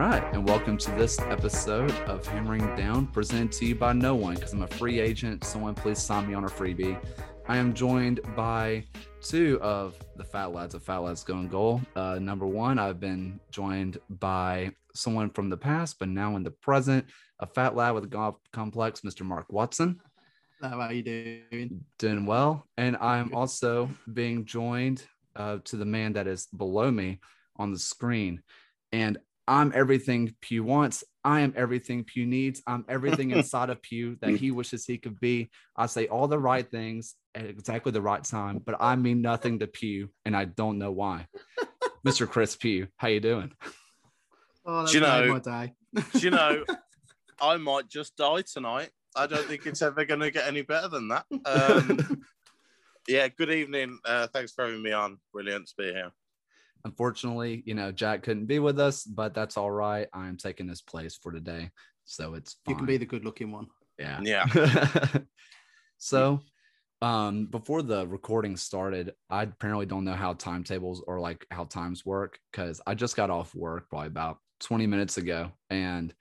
right, and welcome to this episode of Hammering Down, presented to you by no one because I'm a free agent. Someone please sign me on a freebie. I am joined by two of the fat lads of Fat Lads Going Goal. Uh, number one, I've been joined by someone from the past, but now in the present, a fat lad with a golf complex, Mr. Mark Watson. How are you doing? Doing well. And I'm also being joined uh, to the man that is below me on the screen. And I'm everything Pew wants. I am everything Pew needs. I'm everything inside of Pew that he wishes he could be. I say all the right things at exactly the right time, but I mean nothing to Pew, and I don't know why. Mr. Chris Pew, how you doing? Oh, Do you know- my day. Do you know, I might just die tonight. I don't think it's ever going to get any better than that. Um, yeah, good evening. Uh, thanks for having me on. Brilliant to be here. Unfortunately, you know, Jack couldn't be with us, but that's all right. I am taking his place for today. So it's you can be the good-looking one. yeah. Yeah. so um before the recording started, I apparently don't know how timetables or like how times work because I just got off work probably about 20 minutes ago and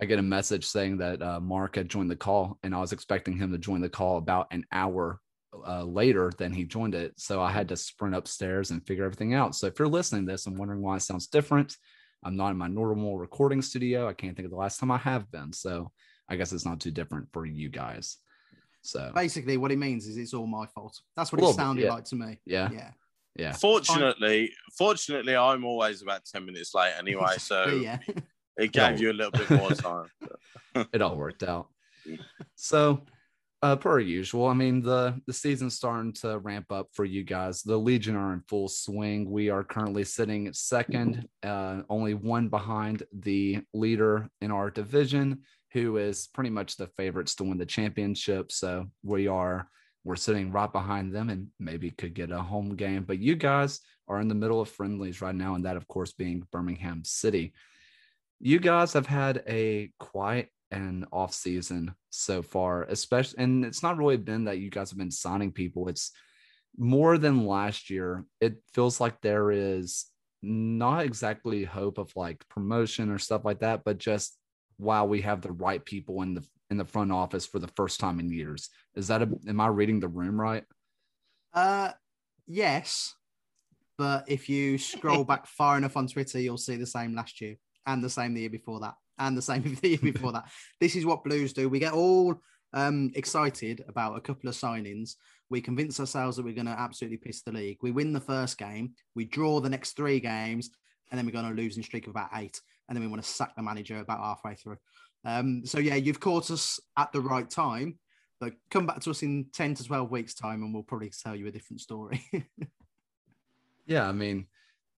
I get a message saying that uh, Mark had joined the call and I was expecting him to join the call about an hour uh, later than he joined it. So I had to sprint upstairs and figure everything out. So if you're listening to this and wondering why it sounds different, I'm not in my normal recording studio. I can't think of the last time I have been. So I guess it's not too different for you guys. So Basically, what he means is it's all my fault. That's what it little bit, sounded yeah. like to me. yeah, Yeah. yeah. Fortunately, fortunately, I'm always about 10 minutes late anyway. So yeah. it gave No. you a little bit more time. it all worked out. So, uh, per usual, I mean the the season's starting to ramp up for you guys. The Legion are in full swing. We are currently sitting second, uh, only one behind the leader in our division, who is pretty much the favorites to win the championship. So we are we're sitting right behind them and maybe could get a home game. But you guys are in the middle of friendlies right now, and that of course being Birmingham City you guys have had a quiet and off season so far, especially, and it's not really been that you guys have been signing people. It's more than last year. It feels like there is not exactly hope of like promotion or stuff like that, but just wow, we have the right people in the in the front office for the first time in years. Is that a, am I reading the room right? Uh, yes. But if you scroll back far enough on Twitter, you'll see the same last year and the same the year before that and the same the year before that. This is what Blues do. We get all um, excited about a couple of signings. We convince ourselves that we're going to absolutely piss the league. We win the first game, we draw the next three games, and then we're going to losing streak of about eight. And then we want to sack the manager about halfway through. Um, so, yeah, you've caught us at the right time. But come back to us in 10 to 12 weeks' time and we'll probably tell you a different story. Yeah, I mean,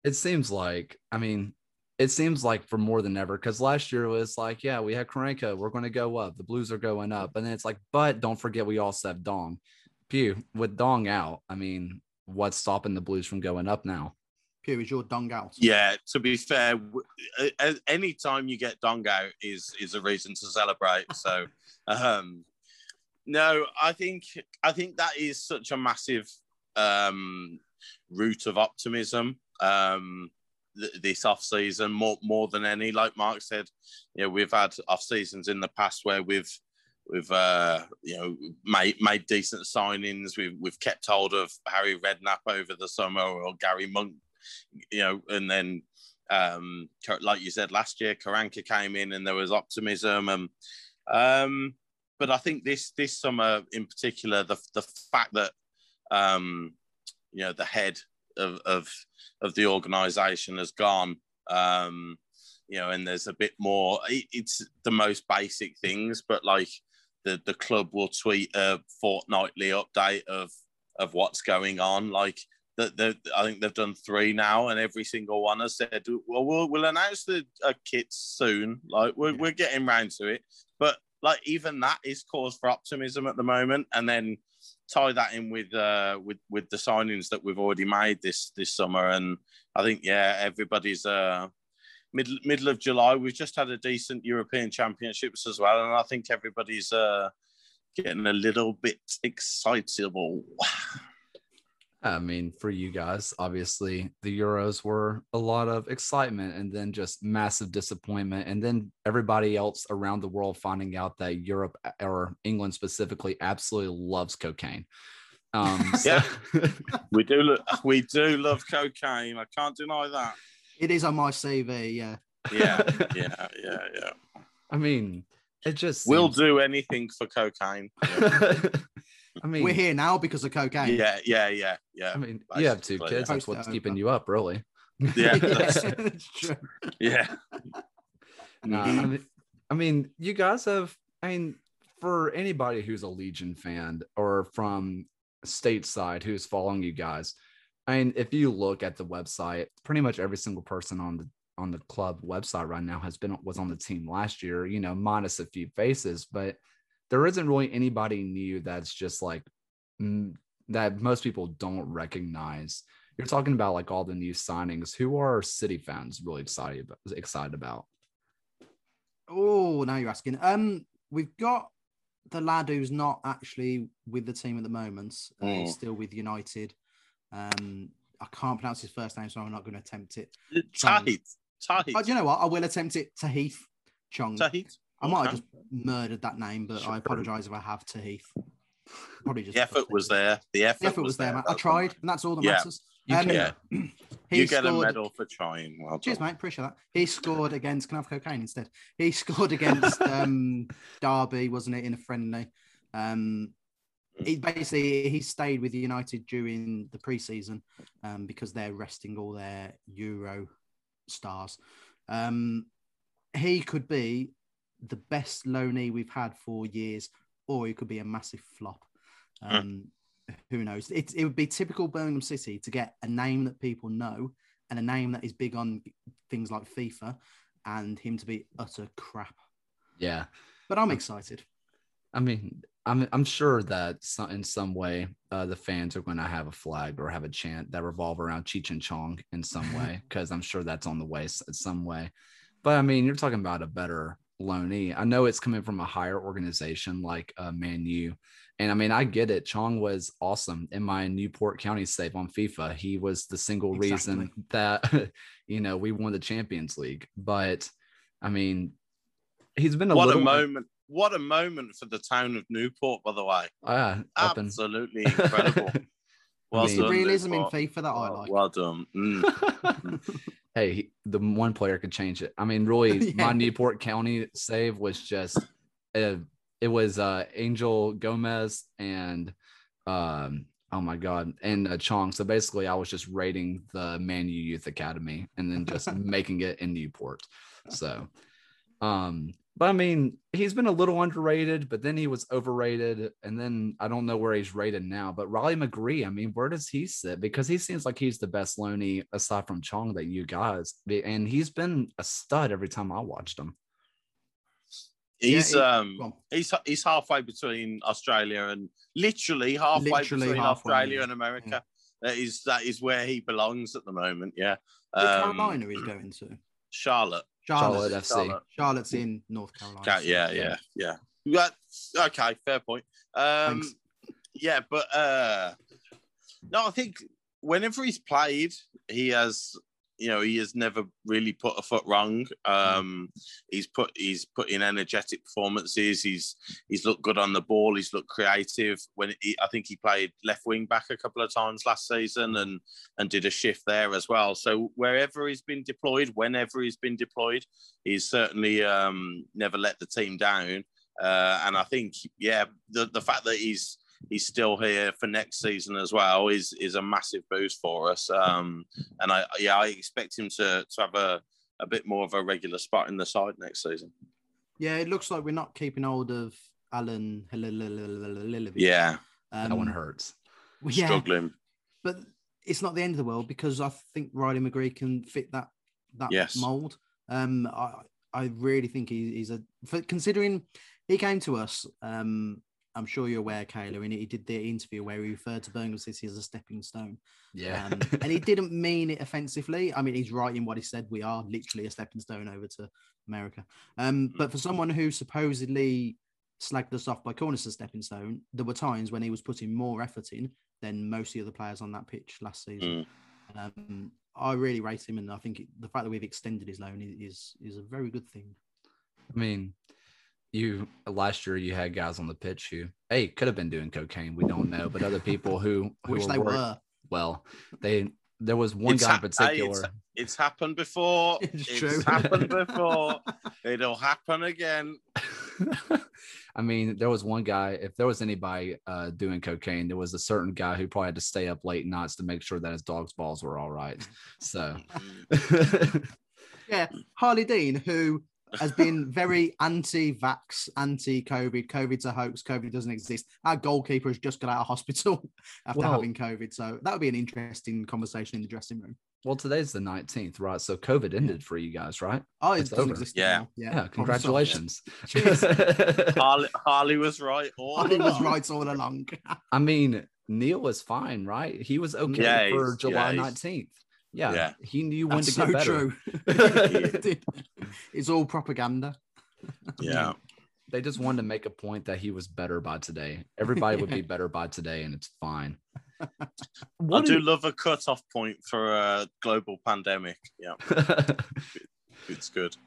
it seems like, I mean, it seems like for more than ever, because last year was like, yeah, we had Karanka, we're going to go up, the Blues are going up. And then it's like, but don't forget, we also have Dong. Pew, with Dong out, I mean, what's stopping the Blues from going up now? Pew, is your dong out? Yeah, to be fair, w- a- a- any time you get dong out is is a reason to celebrate. So, um, no, I think I think that is such a massive um, root of optimism um, th- this off season more more than any. Like Mark said, you know, we've had off seasons in the past where we've we've uh, you know made made decent signings. We've we've kept hold of Harry Redknapp over the summer or Gary Monk, you know, and then um, like you said last year, Karanka came in and there was optimism. And um, but I think this this summer in particular, the the fact that um, you know the head of of, of the organisation has gone. Um, you know, and there's a bit more. It, it's the most basic things, but like the the club will tweet a fortnightly update of of what's going on. Like that, I think they've done three now, and every single one has said, "Well, we'll, we'll announce the uh, kits soon. Like we're, Yeah. we're getting round to it." But like even that is cause for optimism at the moment, and then tie that in with uh with with the signings that we've already made this this summer, and I think yeah, everybody's uh middle middle of July. We've just had a decent European Championships as well, and I think everybody's uh getting a little bit excitable. I mean, for you guys, obviously the Euros were a lot of excitement and then just massive disappointment. And then everybody else around the world finding out that Europe or England specifically absolutely loves cocaine. Um, Yeah. We do lo- we do love cocaine. I can't deny that. It is on my CV. Yeah. Yeah, yeah, yeah, yeah. I mean, it just We'll seems- do anything for cocaine. I mean, We're here now because of cocaine. Yeah, yeah, yeah, yeah. I mean, you have two kids. yeah. That's what's keeping you up, really. Yeah, Yes, that's- that's true. yeah. Nah, I mean, I mean, you guys have. I mean, for anybody who's a Legion fan or from stateside who's following you guys, I mean, if you look at the website, pretty much every single person on the on the club website right now has been was on the team last year. You know, minus a few faces, but there isn't really anybody new that's just like that. Most people don't recognize. You're talking about like all the new signings. Who are City fans really excited about, excited about? Oh, now you're asking. Um, we've got the lad who's not actually with the team at the moment. Uh, he's Mm. still with United. Um, I can't pronounce his first name, so I'm not going to attempt it. Tight, tight, But you know what? I will attempt it. Tahith Chong. tight. I might have just murdered that name, but. I apologize if I have Tahith. Probably just The effort was there. The effort, The effort was there, man. I tried, and that's all that Yeah. matters. You Um, Yeah. he You get a medal for trying. Well Cheers, done. mate. Appreciate that. He scored against. Can I have cocaine instead? He scored against um, Derby, wasn't it, in a friendly? Um, he basically he stayed with United during the preseason um, because they're resting all their Euro stars. Um, he could be the best loanee we've had for years, or he could be a massive flop. Um, Who knows? It, it would be typical Birmingham City to get a name that people know and a name that is big on things like FIFA, and him to be utter crap. Yeah. But I'm excited. I mean, I'm I'm sure that some, in some way uh, the fans are going to have a flag or have a chant that revolve around Cheech and Chong in some way because I'm sure that's on the way some way. But I mean, you're talking about a better loanee. I know it's coming from a higher organization like uh, Man U, and I mean I get it. Chong was awesome in my Newport County save on FIFA. He was the single reason that you know we won the Champions League. But I mean, he's been a What a little moment. What a moment for the town of Newport, by the way. Ah, up in- Absolutely incredible. Well mean- done, Realism in FIFA that I like. Well done. Mm. hey, he- the one player could change it. I mean, really, Yeah. my Newport County save was just uh, it was uh Angel Gomes and um oh my god and uh, Chong. So basically, I was just rating the Man U Youth Academy and then just making it in Newport. So, um, but I mean, he's been a little underrated, but then he was overrated, and then I don't know where he's rated now. But Riley McGree, I mean, where does he sit? Because he seems like he's the best loanee aside from Chong that you guys, and he's been a stud every time I watched him. He's he- um he's he's halfway between Australia and literally halfway Literally between halfway, Australia yeah. and America. That is that is where he belongs at the moment. Yeah. Is it Um, Carolina he's going to. Charlotte. Charlotte Charlotte. FC. Charlotte. Charlotte's in North Carolina. Okay, yeah, yeah, yeah. Yeah, okay, fair point. Um, Thanks. yeah, but uh, no, I think whenever he's played, he has, you know, he has never really put a foot wrong. Um, he's put he's put in energetic performances. He's he's looked good on the ball. He's looked creative. When he, I think he played left wing back a couple of times last season and and did a shift there as well. So wherever he's been deployed, whenever he's been deployed, he's certainly um, never let the team down. Uh, and I think, yeah, the, the fact that he's he's still here for next season as well is is a massive boost for us. Um, and I yeah, I expect him to to have a, a bit more of a regular spot in the side next season. Yeah, it looks like we're not keeping hold of Alan Yeah, um, that one hurts. Yeah, struggling. but it's not the end of the world because I think Riley McGree can fit that that Yes. mold. Um, I I really think he, he's a for considering he came to us. Um, I'm sure you're aware, Kayla, and he did the interview where he referred to Birmingham City as a stepping stone. Yeah, Um, and he didn't mean it offensively. I mean, he's right in what he said. We are literally a stepping stone over to America. Um, but for someone who supposedly slagged us off by calling us a stepping stone, there were times when he was putting more effort in than most of the other players on that pitch last season. Um, I really rate him, and I think it, the fact that we've extended his loan is is a very good thing. I mean, you last year you had guys on the pitch who, hey, could have been doing cocaine. We don't know, but other people who, who Which they wor- were. Well, they there was one It's guy in ha- hey, particular. it's, it's happened before. It's It's, happened before. It'll happen again. I mean, there was one guy. If there was anybody uh, doing cocaine, there was a certain guy who probably had to stay up late nights to make sure that his dog's balls were all right. So, Mm. Yeah, Harley Dean, who has been very anti-vax, anti-COVID. COVID's a hoax. COVID doesn't exist. Our goalkeeper has just got out of hospital after Well- having COVID. So that would be an interesting conversation in the dressing room. well, today's the nineteenth, right? So, COVID ended for you guys, right? Oh, it It's doesn't over. exist Yeah. anymore. Yeah. Yeah, congratulations. Cheers. Harley, Harley was right. All Harley was right all along. I mean, Neil was fine, right? He was okay Yeah, for July nineteenth. Yeah, Yeah. he knew when That's to get so better. true. It's all propaganda. Yeah. They just wanted to make a point that he was better by today. Everybody would be better by today, and it's fine. I do love a cut-off point for a global pandemic. Yeah, it's good.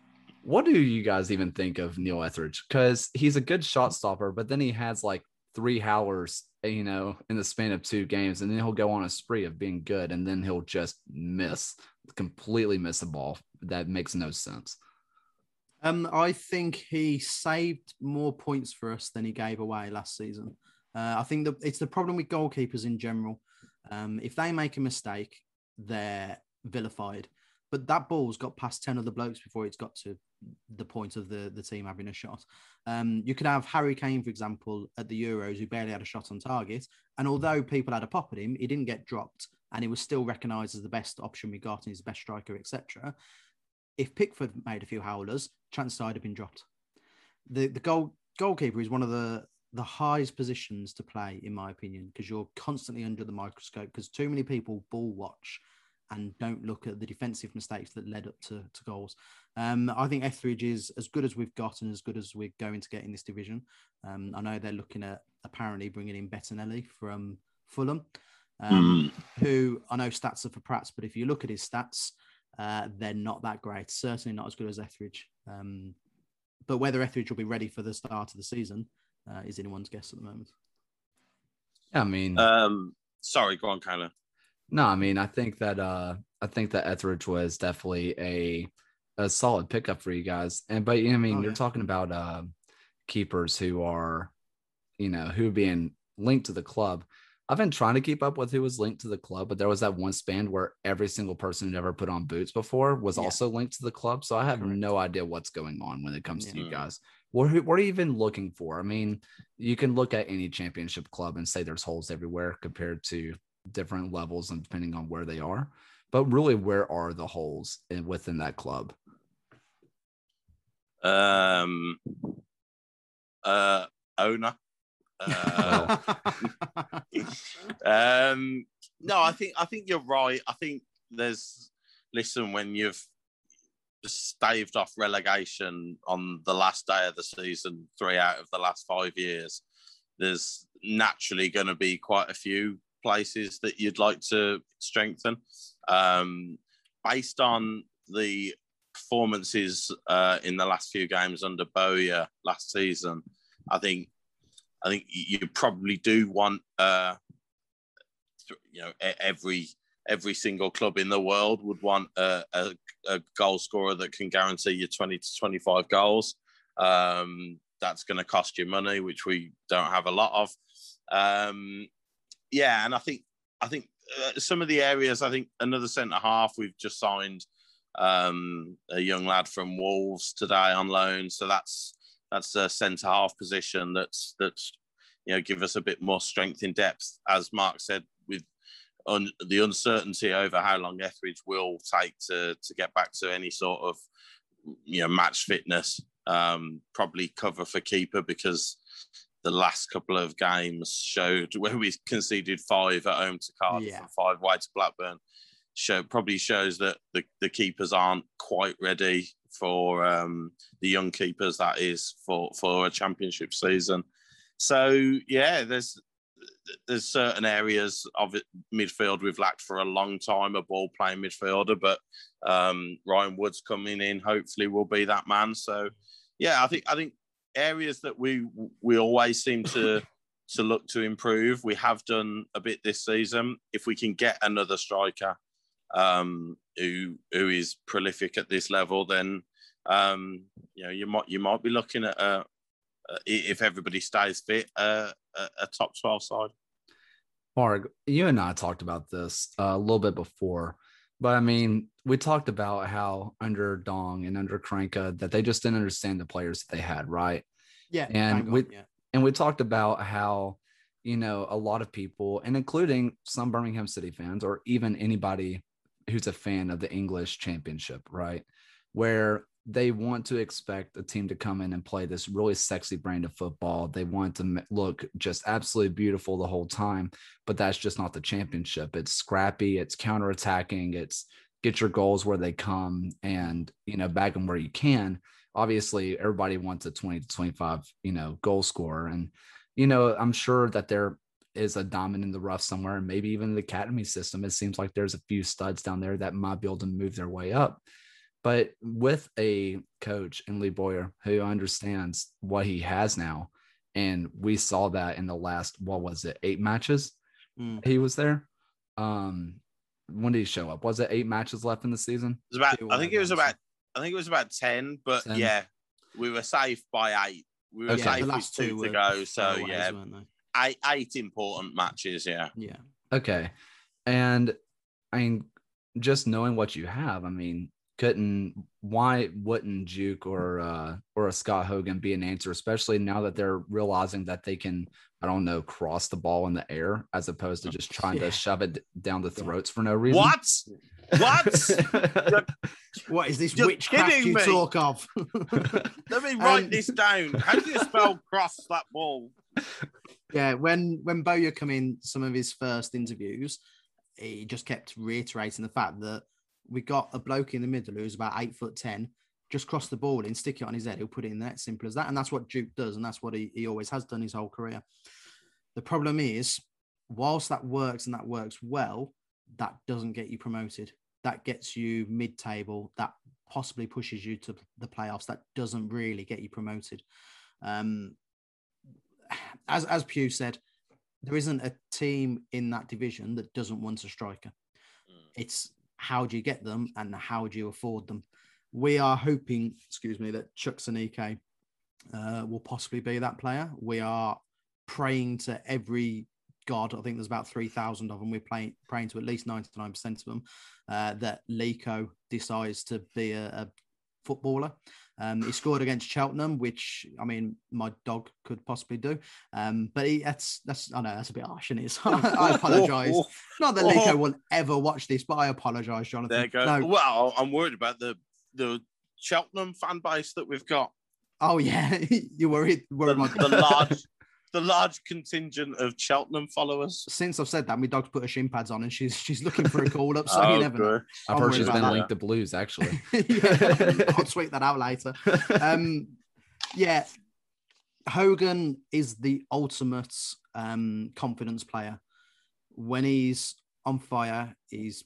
what do you guys even think of Neil Etheridge? Because he's a good shot stopper, but then he has like three howlers, you know, in the span of two games, and then he'll go on a spree of being good, and then he'll just miss, completely miss a ball. That makes no sense. Um, I think he saved more points for us than he gave away last season. Uh, I think that it's the problem with goalkeepers in general. Um, if they make a mistake, they're vilified. But that ball's got past 10 other blokes before it's got to the point of the, the team having a shot. Um, you could have Harry Kane, for example, at the Euros, who barely had a shot on target. And although people had a pop at him, he didn't get dropped and he was still recognised as the best option we got and he's the best striker, etc. If Pickford made a few howlers, chances side have been dropped. The the goal goalkeeper is one of the the highest positions to play, in my opinion, because you're constantly under the microscope. Because too many people ball watch and don't look at the defensive mistakes that led up to, to goals. Um, I think Etheridge is as good as we've got and as good as we're going to get in this division. Um, I know they're looking at apparently bringing in Bettinelli from Fulham, um, Mm. who I know stats are for Prats, but if you look at his stats, uh, they're not that great. Certainly not as good as Etheridge. Um, but whether Etheridge will be ready for the start of the season uh, is anyone's guess at the moment. Yeah, I mean, Um, sorry, go on, Connor. No, I mean, I think that uh I think that Etheridge was definitely a a solid pickup for you guys. And but I mean, Oh, you're yeah. talking about uh keepers who are, you know, who being linked to the club. I've been trying to keep up with who was linked to the club, but there was that one span where every single person who'd ever put on boots before was Yeah. also linked to the club. So I have Correct. no idea what's going on when it comes to you guys. What, are- what are you even looking for? I mean, you can look at any championship club and say there's holes everywhere compared to different levels and depending on where they are. But really, where are the holes in, within that club? Um, uh, owner. Uh, um, no, I think I think you're right. I think there's listen when you've staved off relegation on the last day of the season, three out of the last five years. There's naturally going to be quite a few places that you'd like to strengthen, um, based on the performances uh, in the last few games under Bowyer last season. I think I think you probably do want uh, you know every every single club in the world would want a, a, a goal scorer that can guarantee you 20 to 25 goals. Um, that's going to cost you money, which we don't have a lot of. Um, yeah, and I think I think uh, some of the areas. I think another centre half we've just signed um, a young lad from Wolves today on loan, so that's that's a centre half position that's that's you know give us a bit more strength in depth, as Mark said, with un, the uncertainty over how long Etheridge will take to to get back to any sort of you know match fitness. Um, probably cover for keeper because the last couple of games showed where we conceded five at home to Cardiff Yeah. and five away to Blackburn. Show probably shows that the, the keepers aren't quite ready for um, the young keepers. That is for for a championship season. So yeah, there's there's certain areas of it, midfield we've lacked for a long time a ball playing midfielder, but um, Ryan Woods coming in hopefully will be that man. So yeah, I think I think areas that we we always seem to to look to improve. We have done a bit this season. If we can get another striker um, who who is prolific at this level, then um, you know you might you might be looking at a, if everybody stays fit, uh, a, a top twelve side. Mark, you and I talked about this uh, a little bit before, but I mean, we talked about how under Dong and under Karanka that they just didn't understand the players that they had, right? Yeah, and we yeah. and we talked about how you know a lot of people, and including some Birmingham City fans, or even anybody who's a fan of the English Championship, right, where they want to expect a team to come in and play this really sexy brand of football. They want to look just absolutely beautiful the whole time, but that's just not the championship. It's scrappy, it's counterattacking, it's get your goals where they come and, you know, bag them where you can. Obviously, everybody wants a 20 to 25, you know, goal scorer. And, you know, I'm sure that there is a diamond in the rough somewhere, and maybe even the academy system. It seems like there's a few studs down there that might be able to move their way up but with a coach in Lee Bowyer who understands what he has now, and we saw that in the last what was it eight matches mm. he was there. Um, when did he show up? Was it eight matches left in the season? It was about. I think it was about. I think it was about ten. But 10. yeah, we were safe by eight. We were okay. safe the last two, two to go. So yeah, eight eight important matches. Yeah. Yeah. Okay, and I mean, just knowing what you have, I mean, couldn't why wouldn't Juke or uh or a Scott Hogan be an answer, especially now that they're realizing that they can, I don't know, cross the ball in the air as opposed to just trying yeah. to shove it down the throats for no reason. What? What? what is this You're witchcraft you me. talk of? Let me write um, this down. How do you spell cross that ball? Yeah, when when Bowyer come in some of his first interviews, he just kept reiterating the fact that we got a bloke in the middle who's about eight foot ten, just cross the ball and stick it on his head, he'll put it in there. Simple as that. And that's what Juke does, and that's what he, he always has done his whole career. The problem is, whilst that works and that works well, that doesn't get you promoted. That gets you mid-table. That possibly pushes you to the playoffs. That doesn't really get you promoted. Um, as as Pew said, there isn't a team in that division that doesn't want a striker. Mm. It's how do you get them and how do you afford them? We are hoping, excuse me, that Chuks Aneke uh, will possibly be that player. We are praying to every god. I think there's about 3,000 of them. We're playing, praying to at least 99% of them uh, that Leko decides to be a, a footballer. Um, he scored against Cheltenham, which I mean, my dog could possibly do. Um, but he, that's that's I know that's a bit harsh, and it? I apologise. Not that Leko will ever watch this, but I apologise, Jonathan. There you go. No. Well, I'm worried about the the Cheltenham fan base that we've got. Oh yeah, you worried? worried the, the large the large contingent of Cheltenham followers. Since I've said that, my dog's put her shin pads on and she's she's looking for a call up. So oh, you never know. I've heard she's been that. linked to blues actually. yeah, I'll tweet that out later. Um, yeah, Hogan is the ultimate um, confidence player. When he's on fire, he's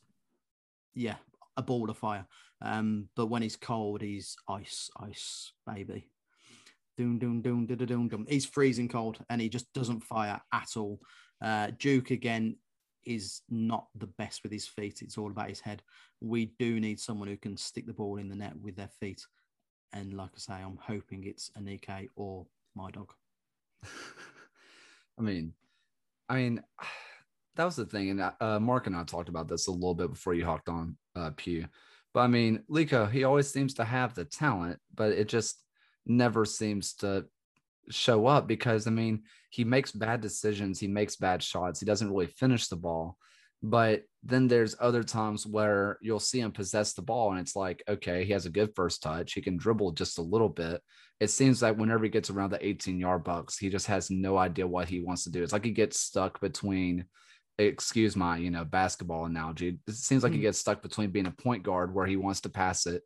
yeah a ball of fire. Um, but when he's cold, he's ice, ice, baby. Doom, doom, doom, doom, doom, doom. He's freezing cold and he just doesn't fire at all. Uh, Juke again is not the best with his feet. It's all about his head. We do need someone who can stick the ball in the net with their feet. And like I say, I'm hoping it's Aneke or my dog. I mean, I mean, that was the thing. And uh, Mark and I talked about this a little bit before you hopped on uh, Pew. But I mean, Leko, he always seems to have the talent, but it just never seems to show up because I mean, he makes bad decisions, he makes bad shots, he doesn't really finish the ball. But then there's other times where you'll see him possess the ball, and it's like, okay, he has a good first touch, he can dribble just a little bit. It seems like whenever he gets around the 18 yard box, he just has no idea what he wants to do. It's like he gets stuck between excuse my you know basketball analogy it seems like mm-hmm. he gets stuck between being a point guard where he wants to pass it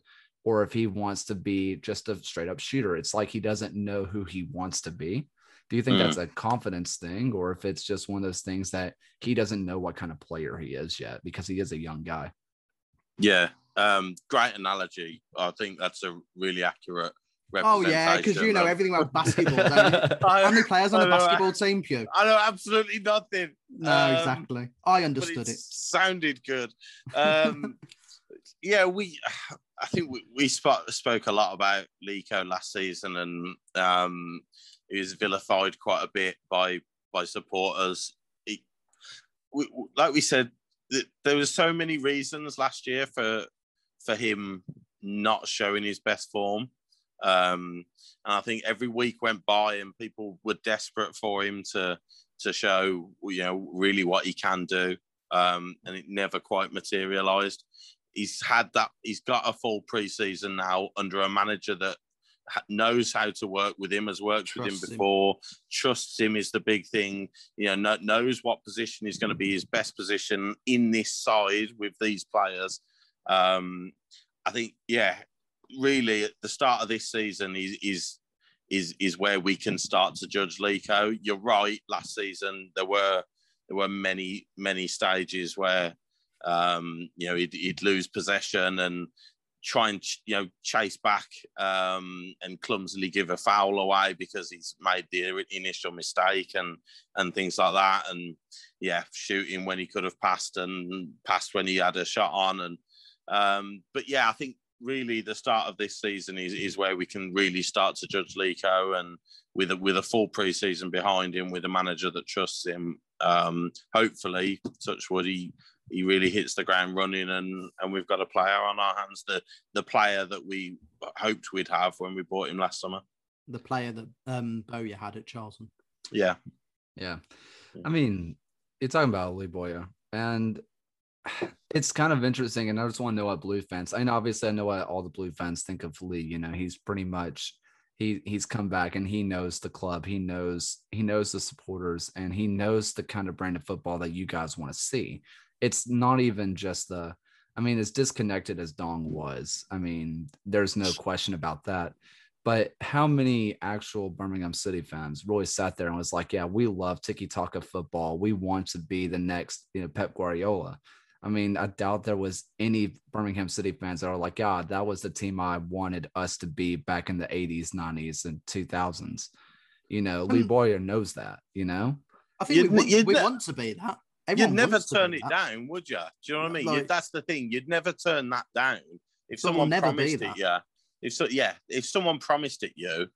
or if he wants to be just a straight up shooter. It's like he doesn't know who he wants to be. Do you think Mm. that's a confidence thing, or if it's just one of those things that he doesn't know what kind of player he is yet because he is a young guy? Yeah, um, great analogy. I think that's a really accurate. Oh yeah, because you know of- everything about basketball. I- How many players on I a basketball team, Pew? I know absolutely nothing. No, Um, exactly. I understood it it. sounded good. Um, yeah, we. I think we, we spoke, spoke a lot about Leko last season, and um, he was vilified quite a bit by by supporters. He, we, like we said, th- there was so many reasons last year for for him not showing his best form. Um, and I think every week went by, and people were desperate for him to to show, you know, really what he can do. Um, and it never quite materialized. He's had that. He's got a full preseason now under a manager that knows how to work with him, has worked with him Trusts him. before, trusts him is the big thing. You know, knows what position is going to be his best position in this side with these players. Um, I think, yeah, really at the start of this season is is is is where we can start to judge Leko. You're right. Last season there were there were many many stages where um, you know he'd, he'd lose possession and try and you know chase back um, and clumsily give a foul away because he's made the initial mistake and and things like that. And yeah shooting when he could have passed and passed when he had a shot on. And um, but yeah I think really the start of this season is, is where we can really start to judge Leko and with a, with a full preseason behind him with a manager that trusts him um, hopefully touchwood he he really hits the ground running and and we've got a player on our hands the the player that we hoped we'd have when we bought him last summer The player that um Bowyer had at Charlton. yeah Yeah. I mean, you're talking about Lee Bowyer, and it's kind of interesting. And I just want to know what Blue fans, I know obviously I know what all the Blue fans think of Lee. You know, he's pretty much he he's come back and he knows the club, he knows he knows the supporters, and he knows the kind of brand of football that you guys want to see. It's not even just the I mean, as disconnected as Dong was, I mean, there's no question about that. But how many actual Birmingham City fans really sat there and was like, "Yeah, we love tiki taka football. We want to be the next, you know, Pep Guardiola." I mean, I doubt there was any Birmingham City fans that are like, "God, that was the team I wanted us to be back in the '80s, '90s, and 2000s." You know, Lee Um, Bowyer knows that. You know, I think You'd- we, want, we want to be that. You'd never turn it that. down would you do you know what i mean? Like- that's the thing. You'd never turn that down. If someone promised it yeah if so yeah if someone promised it you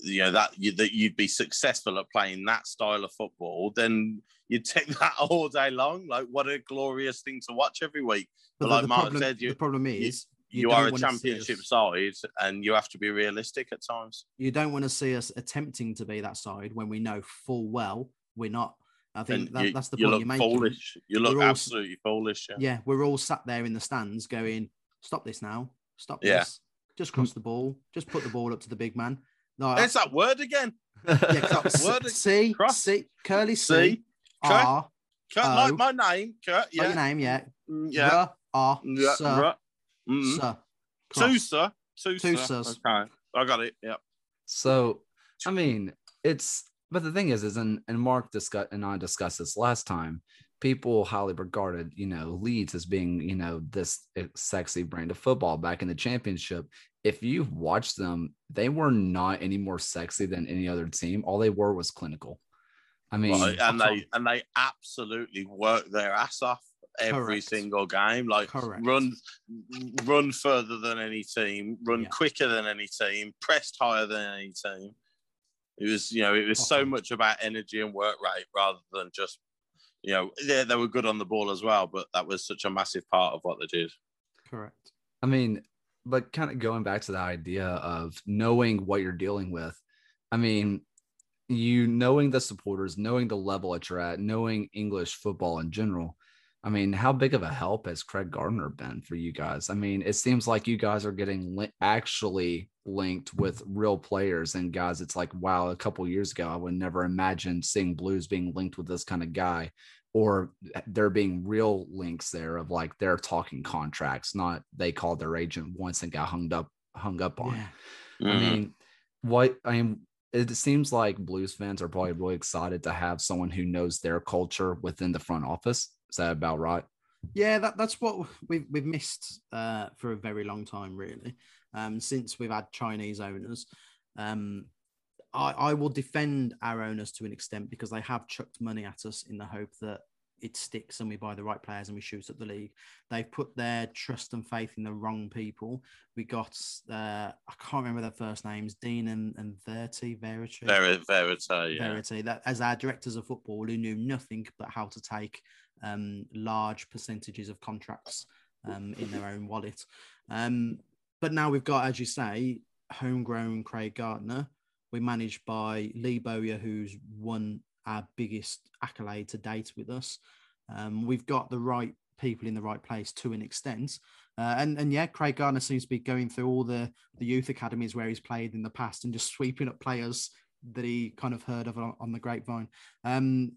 you know that you that you'd be successful at playing that style of football then you'd take that all day long. Like what a glorious thing to watch every week. But But like Mark problem, said, you- the problem is you, don't are a championship side and you have to be realistic at times. You don't want to see us attempting to be that side when we know full well we're not. I think that, you, that's the you point look you're making. foolish you look We're all- absolutely foolish yeah. Yeah, we're all sat there in the stands going, "Stop this now! Stop Yeah. this! Just cross the ball. Just put the ball up to the big man." No, I- it's that word again Yeah, I- word C, cross. C, curly See? C, Kurt, R, Kurt, Oh. like my name Kurt, yeah. yeah your name, yeah, Mm, yeah R, R, yeah sir, right. Mhm. sir, Two, sir. Two, Two sir. sirs. Okay. I got it. Yeah. So, I mean, it's but the thing is, is and and Mark discussed and I discussed this last time. People highly regarded, you know, Leeds as being, you know, this sexy brand of football back in the championship. If you've watched them, they were not any more sexy than any other team. All they were was clinical. I mean, Right, and they and they absolutely work their ass off every Correct. single game. Like Correct. run run further than any team, run Yeah. quicker than any team, pressed higher than any team. It was, you know, it was so much about energy and work rate rather than just, you know, they, they were good on the ball as well, but that was such a massive part of what they did. correct. I mean, but kind of going back to the idea of knowing what you're dealing with. I mean, you knowing the supporters, knowing the level that you're at, knowing English football in general. I mean, how big of a help has Craig Gardner been for you guys? I mean, it seems like you guys are getting li- actually linked with real players and guys. It's like, wow, a couple years ago, I would never imagine seeing Blues being linked with this kind of guy, or there being real links there of like they're talking contracts, not they called their agent once and got hung up hung up on. Yeah. I Mhm. mean, what I mean, it seems like Blues fans are probably really excited to have someone who knows their culture within the front office. Is that about right? Yeah, that, that's what we've we've missed uh, for a very long time, really. Um, since we've had Chinese owners, um, I, I will defend our owners to an extent because they have chucked money at us in the hope that it sticks and we buy the right players and we shoot up the league. They've put their trust and faith in the wrong people. We got uh, I can't remember their first names, Dean and, and Verity, Verity. Ver- Verity, yeah. Verity, that as our directors of football who knew nothing but how to take um, large percentages of contracts um, in their own wallet. Um, but now we've got, as you say, homegrown Craig Gardner. We're managed by Lee Bowyer, who's won our biggest accolade to date with us. Um, we've got the right people in the right place to an extent. Uh, and and yeah, Craig Gardner seems to be going through all the the youth academies where he's played in the past and just sweeping up players that he kind of heard of on, on the grapevine. Um,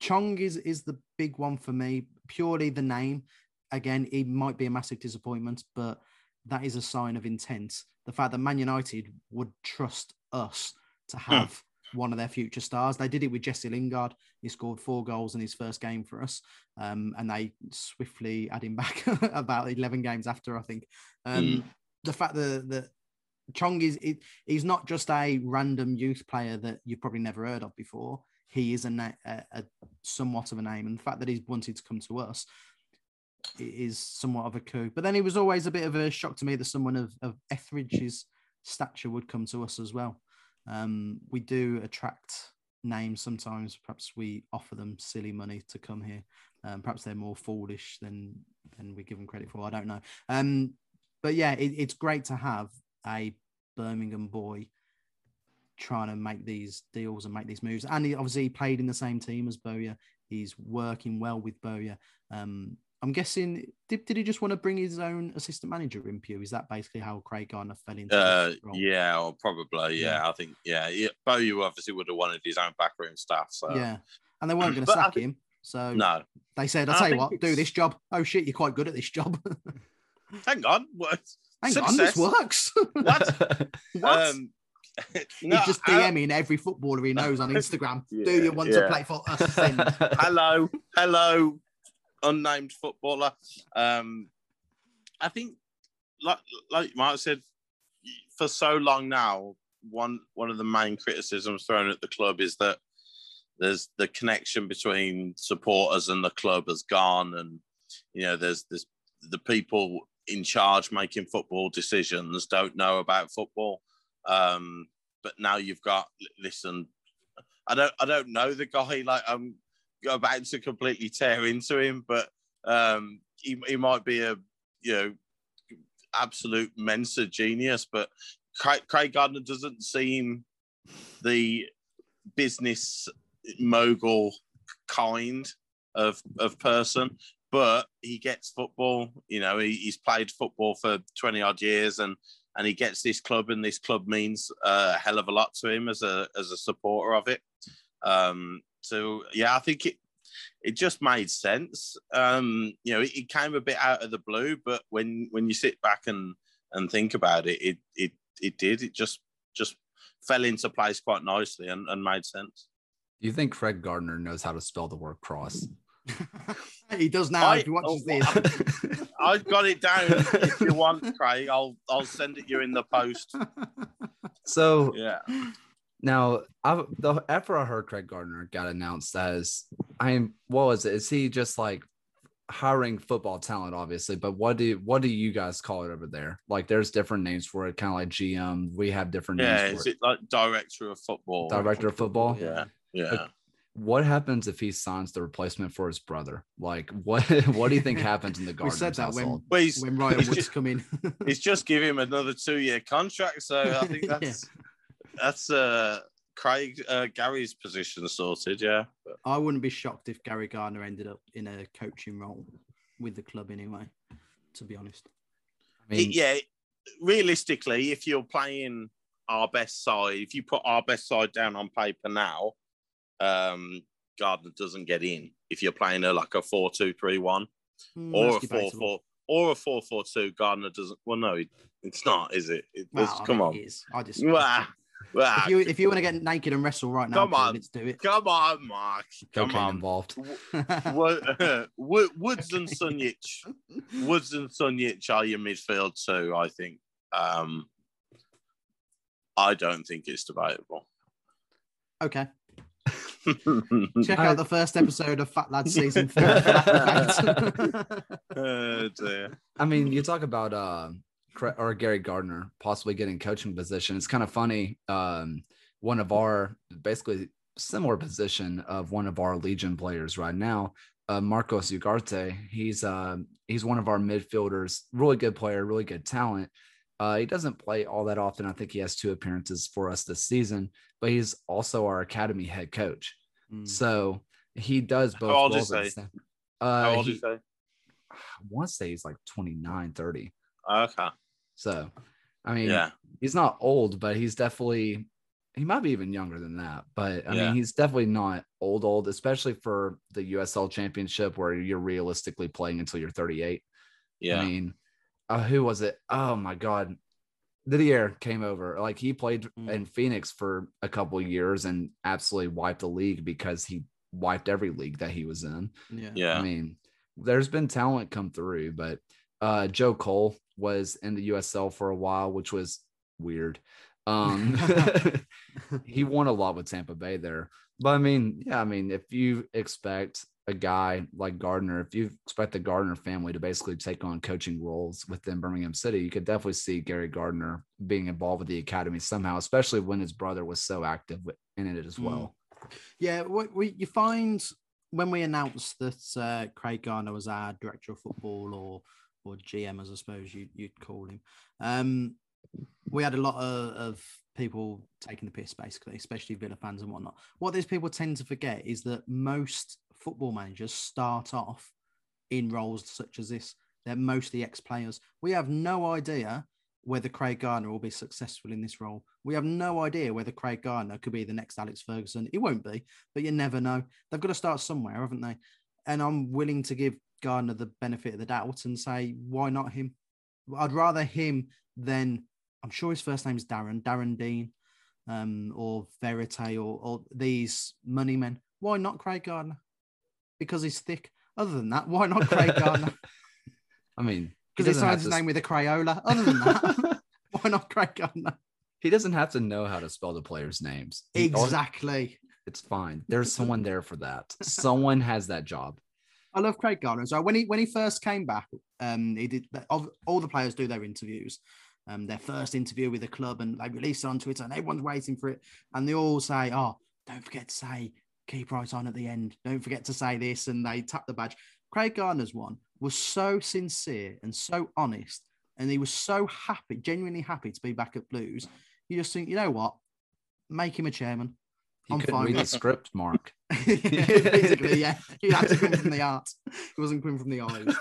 Chong is is the big one for me. Purely the name. Again, it might be a massive disappointment, but that is a sign of intent. The fact that Man United would trust us to Hmm. have one of their future stars. They did it with Jesse Lingard. He scored four goals in his first game for us, um, and they swiftly had him back about eleven games after. I think um, Mm. the fact that that Chong is it, he's not just a random youth player that you've probably never heard of before. He is a, a, a somewhat of a name, and the fact that he's wanted to come to us is somewhat of a coup. But then it was always a bit of a shock to me that someone of, of Etheridge's stature would come to us as well. Um, we do attract names sometimes. Perhaps we offer them silly money to come here. Um, perhaps they're more foolish than than we give them credit for. I don't know. Um, but yeah, it, it's great to have a Birmingham boy trying to make these deals and make these moves. And he obviously played in the same team as Bowyer. He's working well with Bowyer. Um, I'm guessing did, did he just want to bring his own assistant manager in Pew? Is that basically how Craig Gardner fell into Uh, yeah, or probably, yeah. Yeah. I think, yeah. yeah. Obviously would have wanted his own backroom staff. So, Yeah. And they weren't going to sack think- him. So no. they said, I'll I tell you think what, do this job. Oh shit, you're quite good at this job. Hang on. What? Hang on, this works. What? what? Um, no, He's just I- DMing every footballer he knows on Instagram. do you want to play for us? Hello, hello, unnamed footballer. Um, I think, like like Mark said, for so long now, one one of the main criticisms thrown at the club is that there's the connection between supporters and the club has gone, and you know, there's this the people in charge making football decisions don't know about football. Um, but now you've got listen, I don't I don't know the guy. Like I'm about to completely tear into him, but um, he he might be a you know absolute Mensa genius. But Craig, Craig Gardner doesn't seem the business mogul kind of of person. But he gets football. You know, he, he's played football for twenty odd years, and and he gets this club, and this club means a hell of a lot to him as a as a supporter of it. Um, so yeah, I think it it just made sense. Um, you know, it, it came a bit out of the blue, but when when you sit back and and think about it, it it it did. It just just fell into place quite nicely and, and made sense. Do you think Fred Gardner knows how to spell the word cross? He does now. I- if he watches oh, this. I've got it down. if you want, Craig, I'll I'll send it you in the post. so Yeah. now, I've, the, after I heard Craig Gardner got announced as, I'm what was it? Is he just like hiring football talent, obviously? But what do what do you guys call it over there? Like, there's different names for it, kind of like GM. We have different Yeah. names Is for it. it like director of football? Director of football. Yeah. Yeah. What happens if he signs the replacement for his brother? Like, what what do you think happens in the we Gardner said that when. Well, he's, when Ryan he's Woods just- come in. It's just give him another two year contract. So I think Yeah. that's that's uh Craig uh, Gary's position sorted. Yeah. But, I wouldn't be shocked if Gary Gardner ended up in a coaching role with the club anyway, to be honest. I mean, it- yeah. Realistically, if you're playing our best side, if you put our best side down on paper now, um, Gardner doesn't get in. If you're playing a like a four two three one Mm, or a four four or a four four two, Gardner doesn't. Well, no, it's not, is it? it Well, it's- come on. it is. I just Wah. Well, If you if you want to get naked and wrestle right now, Come on. let's do it. come on, Mark. Come Cocaine on. involved. Wo- Wo- Woods and Sunjic. Woods and Sunjic are your midfield too, I think. Um, I don't think it's debatable. okay. Check out the first episode of Fat Lad season four. for. Oh, dear. I mean, you talk about uh, or Gary Gardner possibly getting coaching position. It's kind of funny. Um, one of our basically similar position of one of our Legion players right now, uh, Marcos Ugarte. He's uh, he's one of our midfielders. Really good player, really good talent. Uh, he doesn't play all that often. I think he has two appearances for us this season, but he's also our academy head coach. Mm. So he does both. How old roles is he? same- How Uh, old he- is he? I want to say he's like 29, 30. Okay. So, I mean, Yeah. he's not old, but he's definitely, he might be even younger than that. But I Yeah. mean, he's definitely not old, old, especially for the USL championship where you're realistically playing until you're 38. Yeah. I mean, uh, who was it? Oh my God. Didier came over. Like he played Mm. in Phoenix for a couple of years and absolutely wiped the league because he wiped every league that he was in. Yeah. yeah. I mean, there's been talent come through, but uh, Joe Cole was in the USL for a while, which was weird. Um, he won a lot with Tampa Bay there. But I mean, yeah, I mean, if you expect a guy like Gardner, if you expect the Gardner family to basically take on coaching roles within Birmingham City, you could definitely see Gary Gardner being involved with the academy somehow, especially when his brother was so active in it as Mm. well. Yeah, what we you find when we announced that uh, Craig Gardner was our director of football or or GM, as I suppose you, you'd call him, um, we had a lot of, of people taking the piss, basically, especially Villa fans and whatnot. What these people tend to forget is that most football managers start off in roles such as this. They're mostly ex-players. We have no idea whether Craig Gardner will be successful in this role. We have no idea whether Craig Gardner could be the next Alex Ferguson. It won't be, but you never know. They've got to start somewhere, haven't they? And I'm willing to give Gardner the benefit of the doubt and say, why not him? I'd rather him than I'm sure his first name's Darren, Darren Dean, um, or Verite, or, or these money men. Why not Craig Gardner? Because he's thick. Other than that, why not Craig Gardner? I mean, Because he doesn't signs his to- name with a Crayola. Other than that, why not Craig Gardner? he doesn't have to know how to spell the players' names. He- Exactly. It's fine. There's someone there for that. Someone has that job. I love Craig Gardner. So when he when he first came back, um, he did of all the players do their interviews, um, their first interview with the club, and they release it on Twitter, and everyone's waiting for it, and they all say, "Oh, don't forget to say keep right on at the end. Don't forget to say this," and they tap the badge. Craig Gardner's one was so sincere and so honest, and he was so happy, genuinely happy to be back at Blues. You just think, you know what, make him a chairman. He I'm couldn't fine read the script, Mark. Basically, yeah. He had to come from the art. He wasn't coming from the eyes.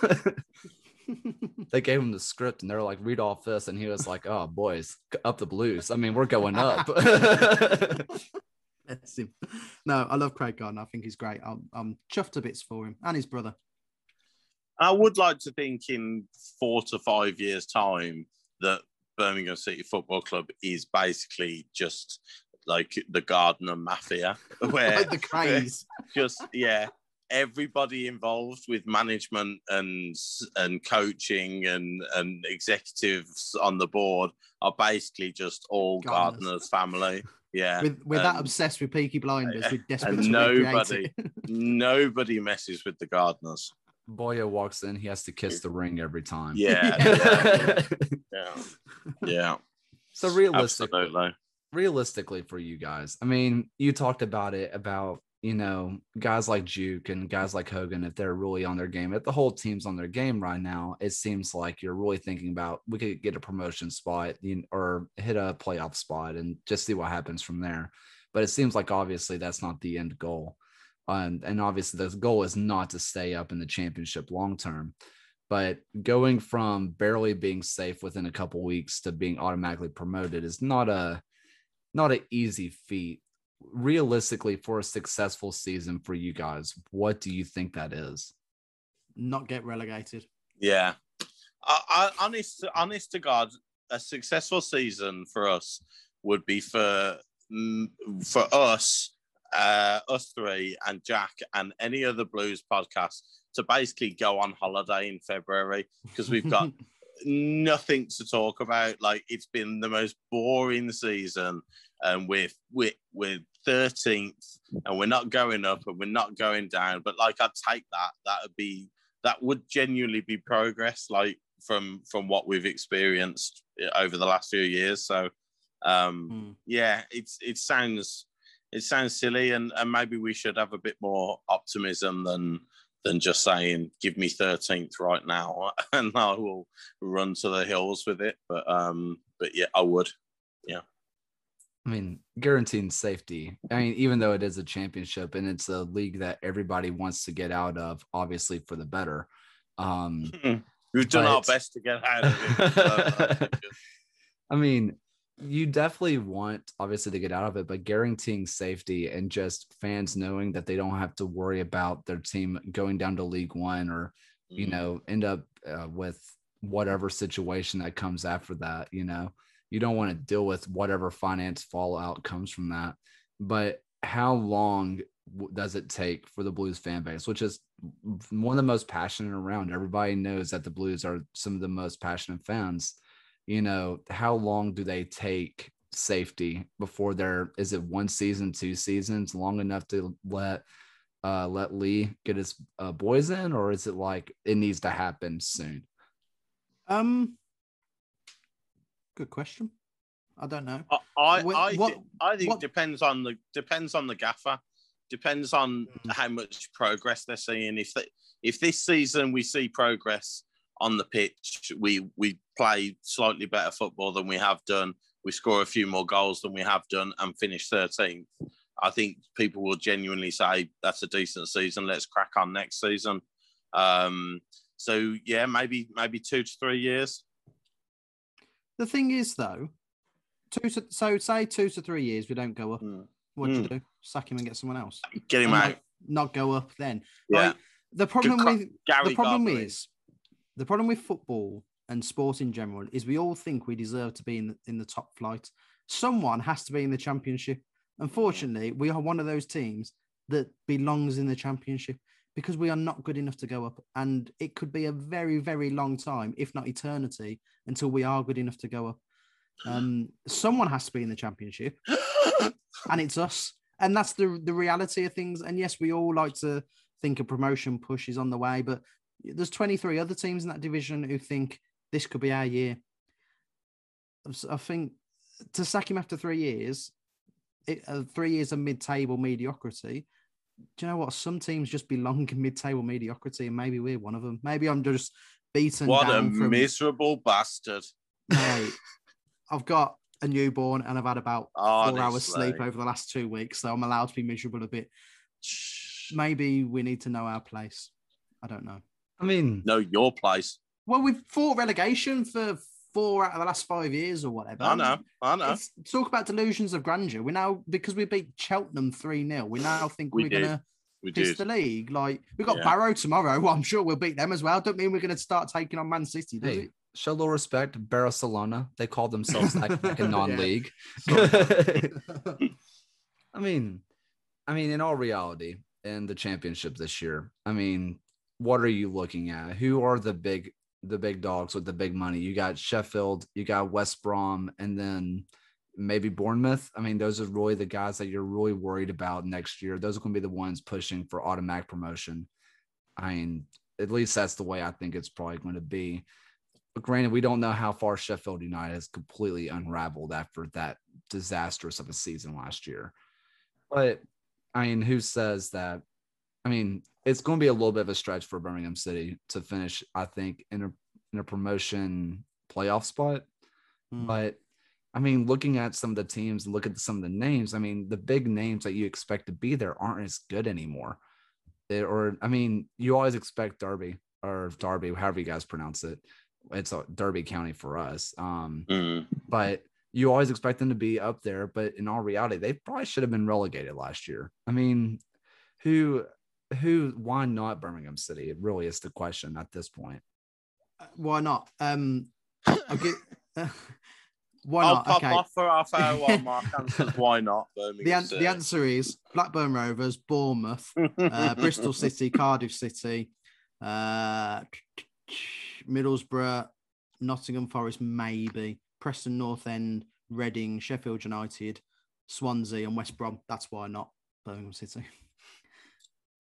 they gave him the script and they're like, read off this. And he was like, oh, boys, up the blues. I mean, we're going up. Bless him. No, I love Craig Gardner. I think he's great. I'm, I'm chuffed to bits for him and his brother. I would like to think in four to five years' time that Birmingham City Football Club is basically just like the Gardner Mafia, where Like the craze. just yeah, everybody involved with management and and coaching and and executives on the board are basically just all Gardners. Gardner's family. Yeah, With, we're that um, obsessed with Peaky Blinders. We're desperate and to nobody- nobody messes with the Gardners. Bowyer walks in, he has to kiss the ring every time. Yeah, Yeah. yeah, yeah, so realistically, absolutely. realistically for you guys, I mean, you talked about it about you know guys like Juke and guys like Hogan if they're really on their game. If the whole team's on their game right now, it seems like you're really thinking about we could get a promotion spot or hit a playoff spot and just see what happens from there. But it seems like obviously that's not the end goal. Um, and obviously the goal is not to stay up in the championship long term. But going from barely being safe within a couple weeks to being automatically promoted is not a not an easy feat. Realistically, for a successful season for you guys, what do you think that is? Not get relegated. Yeah, I, I, honest, honest to God, a successful season for us would be for for us, uh, us three, and Jack, and any other blues podcast to basically go on holiday in February because we've got nothing to talk about. Like it's been the most boring season, and we're we're we're thirteenth, and we're not going up, and we're not going down. But like I'd take that. That would be that would genuinely be progress. Like from from what we've experienced over the last few years. So um Hmm. yeah, it's it sounds it sounds silly, and and maybe we should have a bit more optimism than than just saying give me 13th right now and I will run to the hills with it. But um, but yeah, I would. I mean, guaranteeing safety. I mean, even though it is a championship and it's a league that everybody wants to get out of, obviously for the better. Um, We've done our best to get out of it. I it's- I mean, you definitely want obviously to get out of it, but guaranteeing safety and just fans knowing that they don't have to worry about their team going down to League One or you Mm. know end up uh, with whatever situation that comes after that. You know, you don't want to deal with whatever finance fallout comes from that. But how long does it take for the Blues fan base, which is one of the most passionate around? Everybody knows that the Blues are some of the most passionate fans you know, how long do they take safety before there is it one season, two seasons, long enough to let uh let Lee get his uh, boys in, or is it like it needs to happen soon? Um, good question. I don't know. I I, Wh- I, what- thi- I think what- depends on the depends on the gaffer. Depends on Mm. how much progress they're seeing. If they, if this season we see progress on the pitch, we we play slightly better football than we have done. We score a few more goals than we have done and finish 13th. I think people will genuinely say that's a decent season. Let's crack on next season. Um, so yeah, maybe maybe two to three years. The thing is, though, two to, so say two to three years we don't go up. Mm. What do you Mm. do? Sack him and get someone else. Get him out. not, go up then. Yeah, Like, the problem with Gary the problem is the problem with football and sport in general is we all think we deserve to be in the, in the top flight. Someone has to be in the championship. Unfortunately, we are one of those teams that belongs in the championship because we are not good enough to go up. And it could be a very, very long time, if not eternity, until we are good enough to go up. Um, someone has to be in the championship and it's us. And that's the the reality of things. And yes, we all like to think a promotion push is on the way, but there's 23 other teams in that division who think this could be our year. I think to sack him after three years, it, uh, three years of mid-table mediocrity. Do you know what? Some teams just belong in mid-table mediocrity, and maybe we're one of them. Maybe I'm just beaten what a from. miserable bastard. Mate, I've got a newborn, and I've had about four hours sleep over the last two weeks, so I'm allowed to be miserable a bit. Maybe we need to know our place. I don't know. I mean, Know your place. Well, we've fought relegation for four out of the last five years or whatever. I know. I know. It's, talk about delusions of grandeur. We're now because we beat Cheltenham three 0 We now think We we are did. gonna We piss did. the league. Like we got Yeah. Barrow tomorrow. Well, I'm sure we'll beat them as well. Don't mean we're gonna start taking on Man City, does hey, it? show a little respect. Barcelona, they call themselves like, like a non-league. I mean, I mean, in all reality, in the championship this year, I mean, what are you looking at? Who are the big the big dogs with the big money? You got Sheffield, you got West Brom, and then maybe Bournemouth. I mean, those are really the guys that you're really worried about next year. Those are going to be the ones pushing for automatic promotion. I mean, at least that's the way I think it's probably going to be. But granted, we don't know how far Sheffield United has completely unraveled after that disastrous of a season last year. But I mean, who says that? I mean, it's going to be a little bit of a stretch for Birmingham City to finish, I think, in a in a promotion playoff spot. Hmm. But I mean, looking at some of the teams and look at some of the names, I mean, the big names that you expect to be there aren't as good anymore. They, or I mean, you always expect Derby or Derby, however you guys pronounce it. It's a Derby County for us. Um, Mm. but you always expect them to be up there. But in all reality, they probably should have been relegated last year. I mean, who, who, why not Birmingham City? It really is the question at this point. Uh, Why not? Um, I'll give, Why I'll not? pop okay. off for half hour while Mark answers why not. Birmingham The, an- City. the answer is Blackburn Rovers, Bournemouth, uh, Bristol City, Cardiff City, uh, Middlesbrough, Nottingham Forest, maybe Preston North End, Reading, Sheffield United, Swansea, and West Brom. That's why not Birmingham City.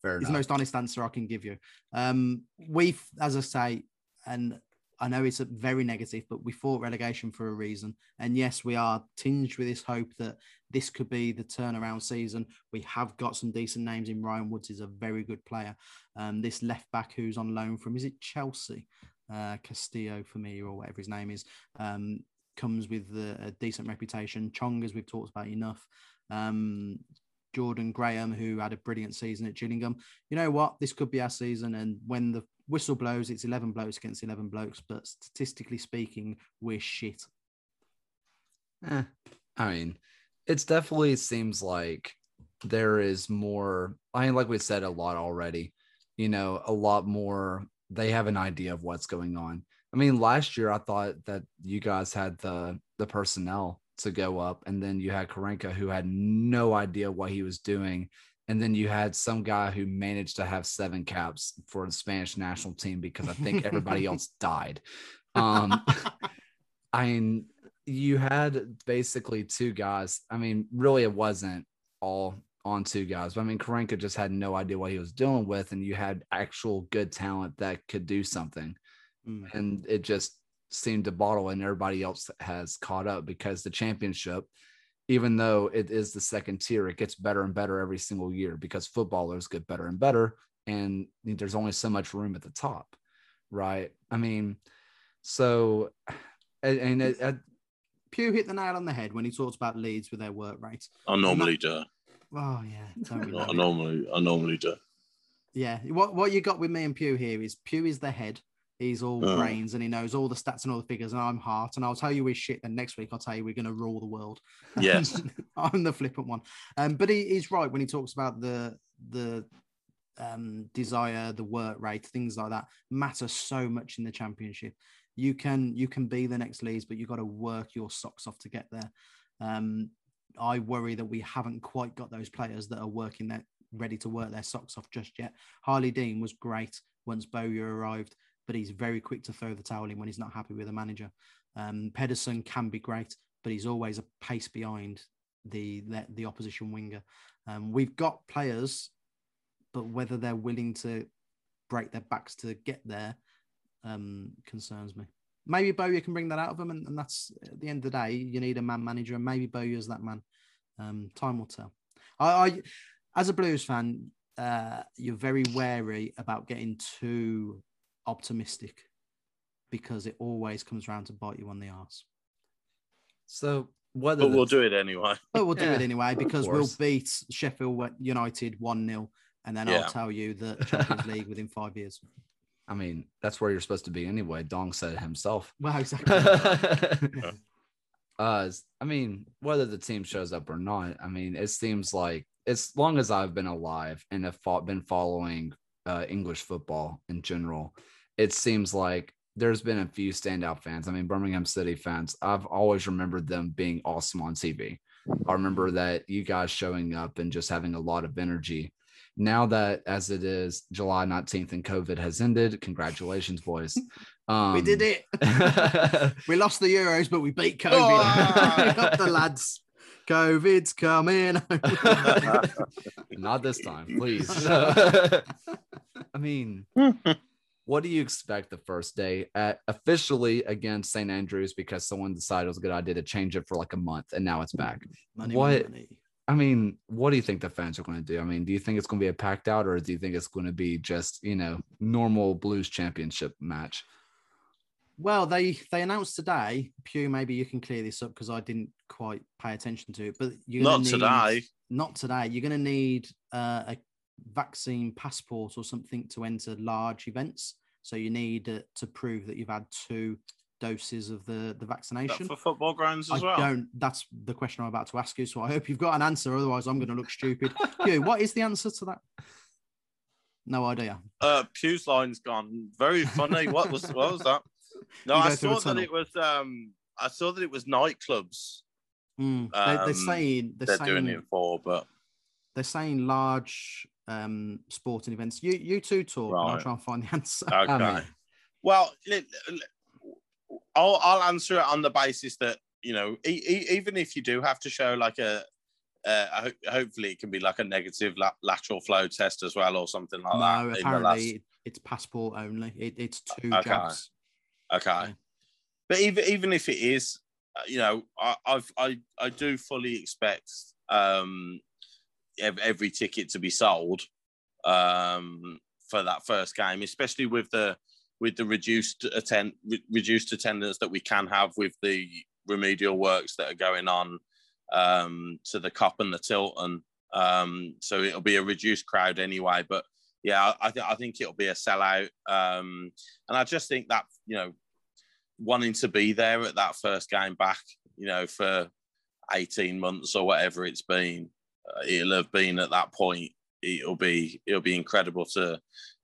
Fair It's enough. the most honest answer I can give you. Um, we've, as I say, and I know it's a very negative, but we fought relegation for a reason. And yes, we are tinged with this hope that this could be the turnaround season. We have got some decent names in. Ryan Woods is a very good player. Um, this left back who's on loan from is it Chelsea, uh, Castillo for me or whatever his name is, um, comes with a, a decent reputation. Chong, as we've talked about enough. Um, Jordan Graham, who had a brilliant season at Gillingham. You know what? This could be our season. And when the whistle blows, it's 11 blokes against 11 blokes. But statistically speaking, we're shit. Eh, I mean, it's definitely seems like there is more. I mean, like we said a lot already, you know, a lot more. They have an idea of what's going on. I mean, last year I thought that you guys had the the personnel to go up, and then you had Karanka who had no idea what he was doing, and then you had some guy who managed to have seven caps for the Spanish national team because I think everybody else died. Um, I mean, you had basically two guys. I mean, really, it wasn't all on two guys. But I mean, Karanka just had no idea what he was doing with, and you had actual good talent that could do something, Mm. and it just seemed to bottle, and everybody else has caught up because the championship, even though it is the second tier, it gets better and better every single year because footballers get better and better, and there's only so much room at the top, right? I mean, so and, and it, uh, it, Pew hit the nail on the head when he talks about Leeds with their work rate. I normally do. Oh, yeah. Don't we love I normally, I normally do. Yeah. What, what you got with me and Pew here is Pew is the head. He's all Oh. brains and he knows all the stats and all the figures. And I'm heart. And I'll tell you his shit. And next week, I'll tell you we're going to rule the world. Yes. I'm the flippant one. Um, but he, he's right when he talks about the the um, desire, the work rate, things like that matter so much in the championship. You can you can be the next Leeds, but you've got to work your socks off to get there. Um, I worry that we haven't quite got those players that are working that ready to work their socks off just yet. Harley Dean was great once Bowyer arrived, but he's very quick to throw the towel in when he's not happy with a manager. Um, Pedersen can be great, but he's always a pace behind the the, the opposition winger. Um, we've got players, but whether they're willing to break their backs to get there um, concerns me. Maybe Bowyer can bring that out of them, and, and that's at the end of the day, you need a man manager, and maybe Bowyer's that man. Um, time will tell. I, I, as a Blues fan, uh, you're very wary about getting too optimistic because it always comes around to bite you on the ass. so whether But we'll do it anyway. But we'll do Yeah, it anyway because we'll beat Sheffield United 1 0. And then Yeah. I'll tell you the Champions League within five years. I mean, that's where you're supposed to be anyway. Dong said himself. Well, exactly. uh, I mean, whether the team shows up or not, I mean, it seems like as long as I've been alive and have fought, been following uh, English football in general, it seems like there's been a few standout fans. I mean, Birmingham City fans, I've always remembered them being awesome on TV. I remember that you guys showing up and just having a lot of energy. Now that as it is July 19th and COVID has ended, congratulations, boys. Um, we did it. it. We lost the Euros, but we beat COVID. Oh! Up the lads. COVID's coming. Not this time, please. I mean, what do you expect the first day at officially against St. Andrews because someone decided it was a good idea to change it for like a month and now it's back? Money, What- money. I mean, what do you think the fans are going to do? I mean, do you think it's going to be a packed out or do you think it's going to be just, you know, normal Blues championship match? Well, they they announced today. Pew, maybe you can clear this up because I didn't quite pay attention to it. But you're Not need- today. Not today. You're going to need uh, a vaccine passport or something to enter large events. So you need uh, to prove that you've had two doses of the the vaccination. for football grounds as I well. don't. That's the question I'm about to ask you. So I hope you've got an answer. Otherwise, I'm going to look stupid. What is the answer to that? No idea. Uh, Pew's line's gone. Very funny. What was what was that? No, I go through a saw that it was um I saw that it was nightclubs Mm. They, they're Um, saying they're, they're saying doing it for, but they're saying large um sporting events. You you two talk, and I'll try and find the answer. okay. mean- well, li- li- I'll I'll answer it on the basis that you know, e- e- even if you do have to show like a, uh, ho- hopefully it can be like a negative la- lateral flow test as well or something like no, that. in the apparently last- it's passport only. It, it's two Okay. jabs. Okay. Yeah. But even even if it is, uh, you know, I I've, I I do fully expect um ev- every ticket to be sold um for that first game, especially with the with the reduced attend re- reduced attendance that we can have with the remedial works that are going on um to the Kop and the Tilton. Um so it'll be a reduced crowd anyway, but yeah, I, I think it'll be a sellout. Um and I just think that you know, wanting to be there at that first game back, you know, for eighteen months or whatever it's been, it'll have been at that point. It'll be it'll be incredible to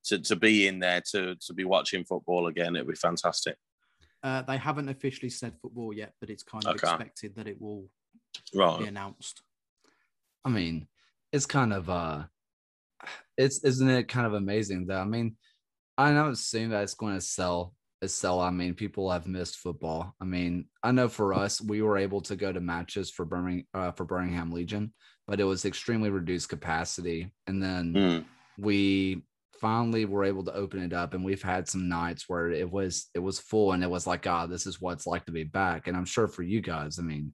to to be in there to to be watching football again. It'll be fantastic. Uh, they haven't officially said football yet, but it's kind of Okay. expected that it will be announced. I mean, it's kind of uh it's isn't it kind of amazing though? I mean, I don't assume that it's going to sell a sell. I mean, people have missed football. I mean, I know for us, we were able to go to matches for Birmingham uh, for Birmingham Legion, but it was extremely reduced capacity. And then Mm. we finally were able to open it up and we've had some nights where it was it was full and it was like ah this is what it's like to be back and i'm sure for you guys i mean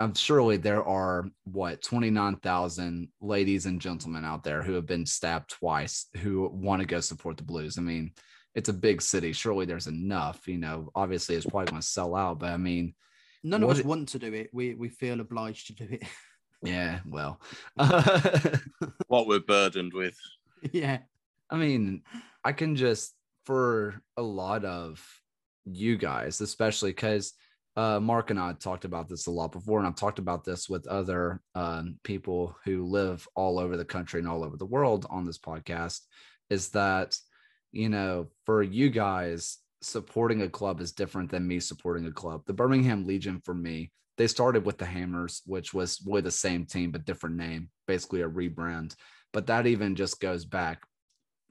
i'm surely there are what 29,000 ladies and gentlemen out there who have been stabbed twice who want to go support the blues i mean it's a big city surely there's enough you know obviously it's probably going to sell out but i mean None of us it- want to do it. We we feel obliged to do it. yeah well What we're burdened with. yeah. I mean, I can just for a lot of you guys, especially because uh, Mark and I talked about this a lot before, and I've talked about this with other um, people who live all over the country and all over the world on this podcast. Is that you know, for you guys, supporting a club is different than me supporting a club. The Birmingham Legion for me, they started with the Hammers, which was really the same team but different name, basically a rebrand. But that even just goes back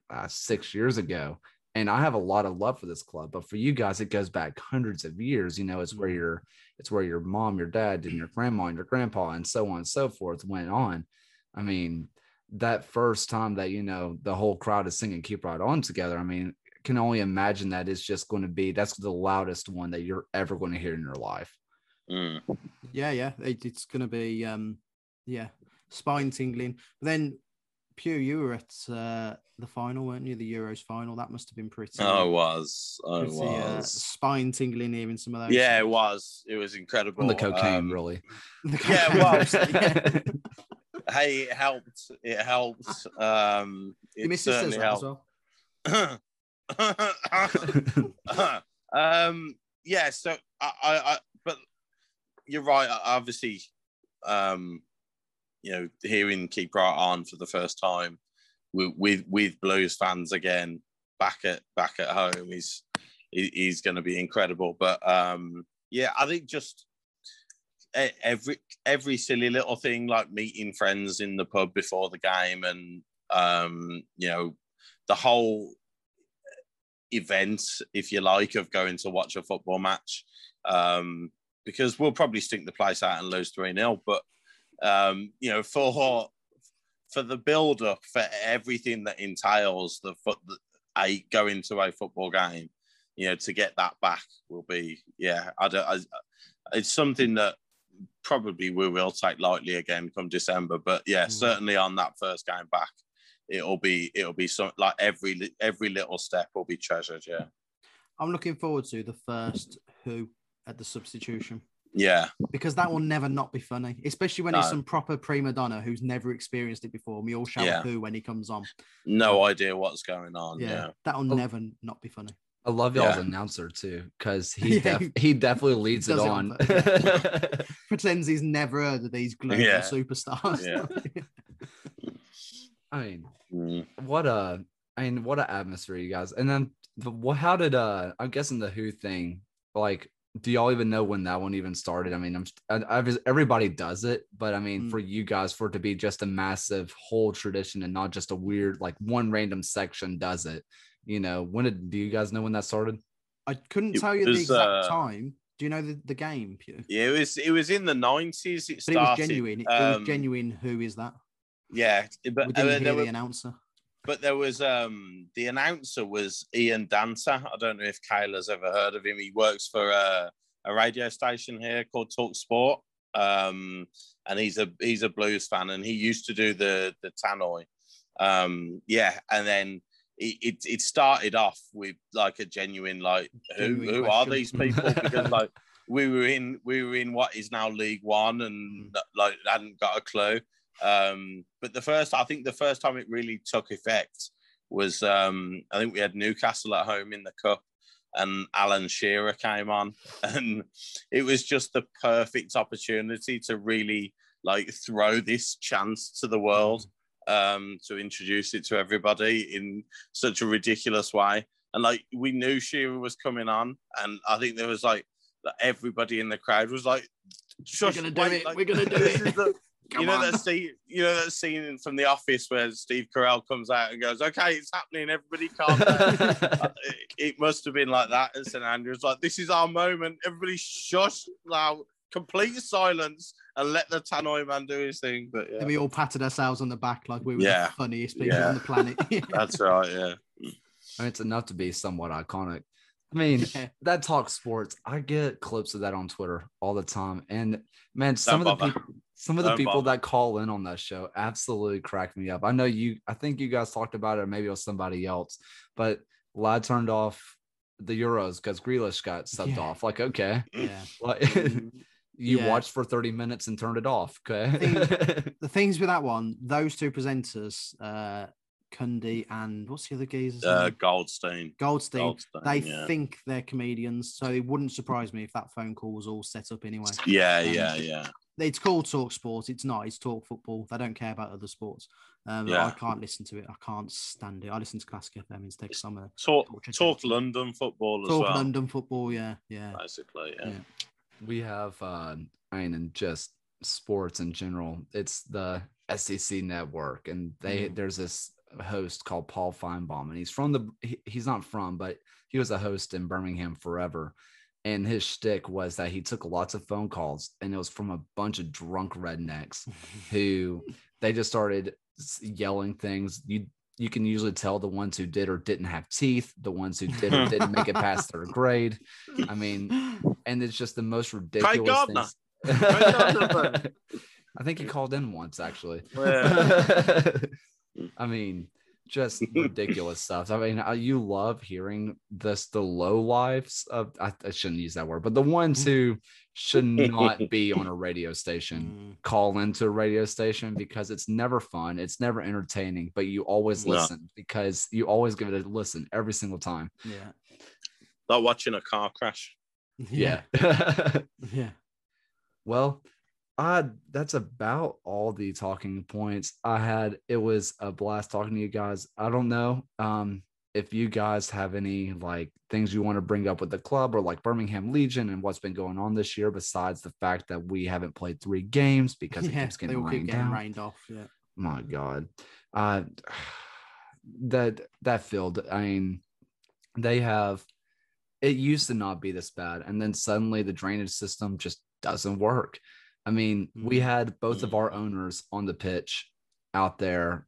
uh, six years ago. And I have a lot of love for this club, but for you guys, it goes back hundreds of years. You know, it's where Mhm. your it's where your mom, your dad, and your grandma and your grandpa, and so on and so forth went on. I mean, that first time that you know the whole crowd is singing "Keep Right On" together. I mean, can only imagine that it's just going to be that's the loudest one that you're ever going to hear in your life. Mm. Yeah, yeah. It, it's gonna be um yeah, spine tingling. But then Pew, you were at uh, the final, weren't you? The Euros final. That must have been pretty I was. I pretty uh, was. spine tingling hearing some of those. Yeah, it was. It was incredible. From the cocaine, Um, really. Yeah, well, Yeah. Hey, it helped. It helped. Um, it Your missus says certainly that as helped. well. um yeah so I, I i but you're right obviously um you know hearing keep right on for the first time with with, with blues fans again back at back at home is he's going to be incredible but um yeah i think just every every silly little thing like meeting friends in the pub before the game and um you know the whole event, if you like, of going to watch a football match. Um, because we'll probably stink the place out and lose 3 0. But, um, you know, for for the build up, for everything that entails the foot, the, a going to a football game, you know, to get that back will be, yeah, I don't, I, it's something that probably we will take lightly again come December. But yeah, Mm. certainly on that first game back, it'll be it'll be some like every every little step will be treasured. Yeah, I'm looking forward to the first Who at the substitution yeah, because that will never not be funny, especially when it's some proper prima donna who's never experienced it before. and We all shout Yeah. Who when he comes on. no idea what's going on. Yeah, Yeah, that'll Oh. never not be funny. I love y'all's Yeah. announcer too, because he Yeah, def- he definitely leads it does it on. on Pretends he's never heard of these global Yeah. superstars. Yeah. I mean, Mm. what a I mean, what an atmosphere, you guys. And then the. How did uh? I'm guessing the Who thing. Like, do y'all even know when that one even started? I mean, I'm I, I've, everybody does it, but I mean, Mm. for you guys, for it to be just a massive whole tradition and not just a weird like one random section does it. You know, when did do you guys know when that started? I couldn't It tell you the exact uh, time. Do you know the, the game, Pew? Yeah, it was it was in the nineties. It But it was started. genuine. It um, was genuine. Who is that? Yeah, but We uh, didn't there hear were- the announcer. But there was um the announcer was Ian Danter. I don't know if Kayla's ever heard of him. He works for a, a radio station here called Talk Sport. Um, and he's a he's a blues fan, and he used to do the the tannoy. Um, yeah, and then it, it it started off with like a genuine like who who are these people because like we were in we were in what is now League One and like hadn't got a clue. Um, but the first, I think the first time it really took effect was um, I think we had Newcastle at home in the cup, and Alan Shearer came on, and it was just the perfect opportunity to really like throw this chance to the world, um, to introduce it to everybody in such a ridiculous way. And like we knew Shearer was coming on, and I think there was like everybody in the crowd was like, "Shush, gonna do wait, it, like, we're gonna do this it." the- Come you know on. that scene. You know that scene from The Office where Steve Carell comes out and goes, "Okay, it's happening. Everybody calm down." Uh, it, it must have been like that at St Andrews. Like, this is our moment. Everybody shush now. Complete silence and let the Tannoy man do his thing. But yeah, And we all patted ourselves on the back like we were Yeah. the funniest people Yeah. on the planet. that's right. Yeah. I mean, it's enough to be somewhat iconic. I mean, that talk sports. I get clips of that on Twitter all the time, and man, some Don't of the people, some of the Don't people bother. that call in on that show absolutely crack me up. I know you. I think you guys talked about it, or maybe it was somebody else, but Lad turned off the Euros because Grealish got subbed Yeah. off. Like, okay, yeah. like you Yeah. watched for thirty minutes and turned it off. Okay, The things with that one, those two presenters, uh, Cundy and what's the other geezer's Uh, name? Goldstein. Goldstein. Goldstein. They yeah. think they're comedians, so it wouldn't surprise me if that phone call was all set up anyway. Yeah, Um, yeah, yeah. It's called Talk Sport. It's not. It's Talk Football. They don't care about other sports. Um, Yeah. I can't listen to it. I can't stand it. I listen to Classic FM instead because I'm a Talk, Talk check it talk out. London football as Talk well. London football. Yeah, yeah. Basically, yeah. Yeah. we have uh i mean in just sports in general it's the sec network and they Mhm. there's this host called paul finebaum and he's from the he, he's not from but he was a host in birmingham forever and his shtick was that he took lots of phone calls and it was from a bunch of drunk rednecks who they just started yelling things you you can usually tell the ones who did or didn't have teeth the ones who did or didn't make it past their grade i mean and it's just the most ridiculous things. I think he called in once actually. Yeah. I mean, just ridiculous stuff. I mean, you love hearing this the low lives of I, I shouldn't use that word, but the ones who should not be on a radio station Mm, call into a radio station because it's never fun, it's never entertaining, but you always No. listen because you always give it a listen every single time. yeah. Like watching a car crash. Yeah. yeah. Yeah. Well, uh, that's about all the talking points I had. It was a blast talking to you guys. I don't know um, if you guys have any like things you want to bring up with the club or like Birmingham Legion and what's been going on this year, besides the fact that we haven't played three games because it yeah. keeps They getting rained getting out. rained off. Yeah. My God, uh, that that field. I mean, they have. It used to not be this bad, and then suddenly the drainage system just doesn't work. I mean, we Mm. had both of our owners on the pitch out there,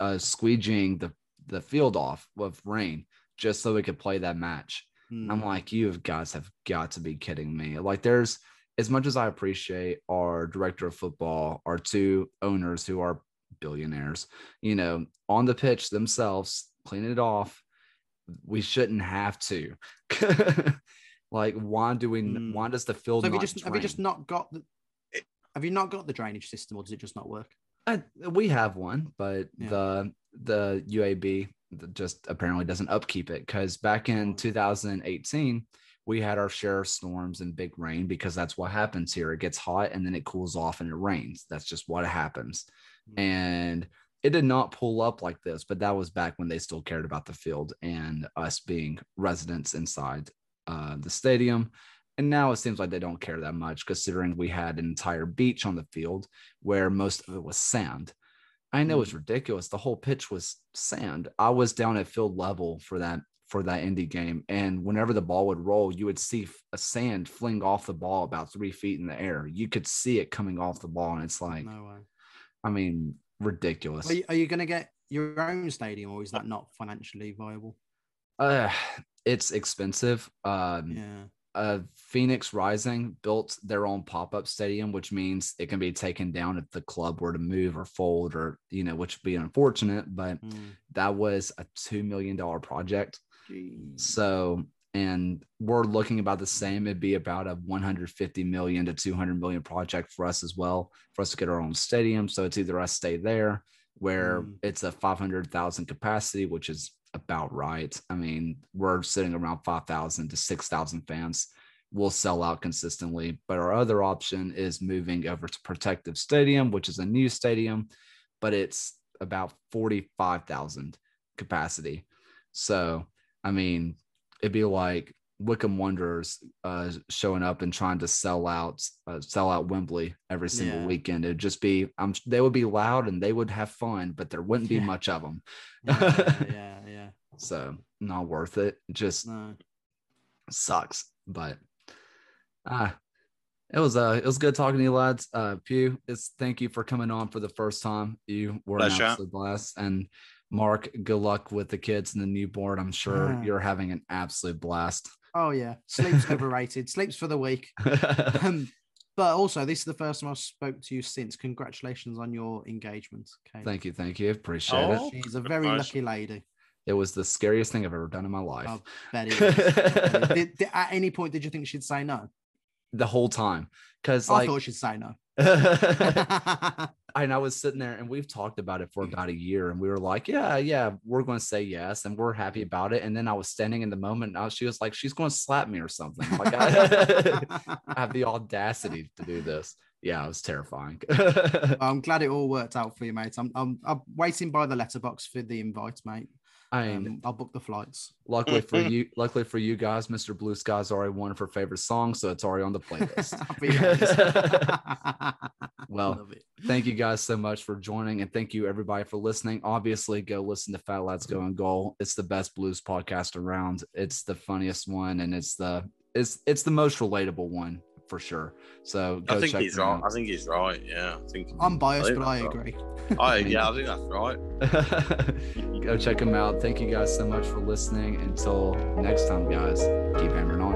uh, squeegeeing the the field off with rain just so we could play that match. I'm Mm. like, you guys have got to be kidding me. Like, there's as much as I appreciate our director of football, our two owners who are billionaires, you know, on the pitch themselves, cleaning it off. We shouldn't have to. like, why do we? Mm. Why does the field So have you not just have you just not got the have you not got the drainage system or does it just not work? I, we have one, but Yeah. the the UAB just apparently doesn't upkeep it because back in Oh. 2018 we had our share of storms and big rain because that's what happens here. It gets hot and then it cools off and it rains. That's just what happens. Mm. And it did not pull up like this, but that was back when they still cared about the field and us being residents inside uh, the stadium. And now it seems like they don't care that much, considering we had an entire beach on the field where most of it was sand. I know it's ridiculous. The whole pitch was sand. I was down at field level for that for that indie game, and whenever the ball would roll, you would see a sand fling off the ball about three feet in the air. You could see it coming off the ball, and it's like, no way. I mean, ridiculous. Are you, are you going to get your own stadium, or is that not financially viable? Uh, it's expensive. Um, Yeah. Uh, Phoenix Rising built their own pop up stadium, which means it can be taken down if the club were to move or fold, or you know, which would be unfortunate. But Mm. that was a two million dollar project. Jeez. So, and we're looking about the same. It'd be about a 150 million to 200 million project for us as well, for us to get our own stadium. So it's either us stay there where Mm. it's a 500,000 capacity, which is about right. I mean, we're sitting around 5,000 to 6,000 fans. We'll sell out consistently. But our other option is moving over to Protective Stadium, which is a new stadium, but it's about 45,000 capacity. So, I mean, it'd be like Wycombe Wanderers uh, showing up and trying to sell out, uh, sell out Wembley every single Yeah. weekend. It'd just be, um, they would be loud and they would have fun, but there wouldn't be Yeah. much of them. Yeah, yeah, yeah. So, not worth it. Just No. sucks. But ah, it was uh it was good talking to you lads. Uh Pew, it's thank you for coming on for the first time. You were an absolute blast. And Mark, good luck with the kids and the newborn. I'm sure Ah. you're having an absolute blast. Oh yeah, sleep's overrated. Sleep's for the weak. Um, but also, this is the first time I've spoke to you since. Congratulations on your engagement. Okay. thank you, thank you. Appreciate Oh. it. She's a very Nice. lucky lady. It was the scariest thing I've ever done in my life. Oh, bet did, did- at any point, did you think she'd say no? the whole time. Cause I like thought she'd say no. and I was sitting there and we've talked about it for about a mm-hmm. year and we were like, yeah, yeah, we're going to say yes and we're happy mm-hmm. about it. And then I was standing in the moment and I she was like, she's going to slap me or something. I'm Like I, I have the audacity to do this. Yeah, it was terrifying. I'm glad it all worked out for you, mate. I'm I'm, I'm waiting by the letterbox for the invite, mate. I mean, Um, I'll book the flights. luckily for you, luckily for you guys, Mr. Blue Sky's already one of her favorite songs, so it's already on the playlist. Happy days. well, Love it. thank you guys so much for joining and thank you everybody for listening obviously go listen to fat lads go and goal it's the best blues podcast around it's the funniest one and it's the it's it's the most relatable one for sure so go I think check he's right. out. I think he's right. Yeah, I think. I'm biased, think but I agree. right. I, yeah, I think that's right. go check him out thank you guys so much for listening until next time guys keep hammering on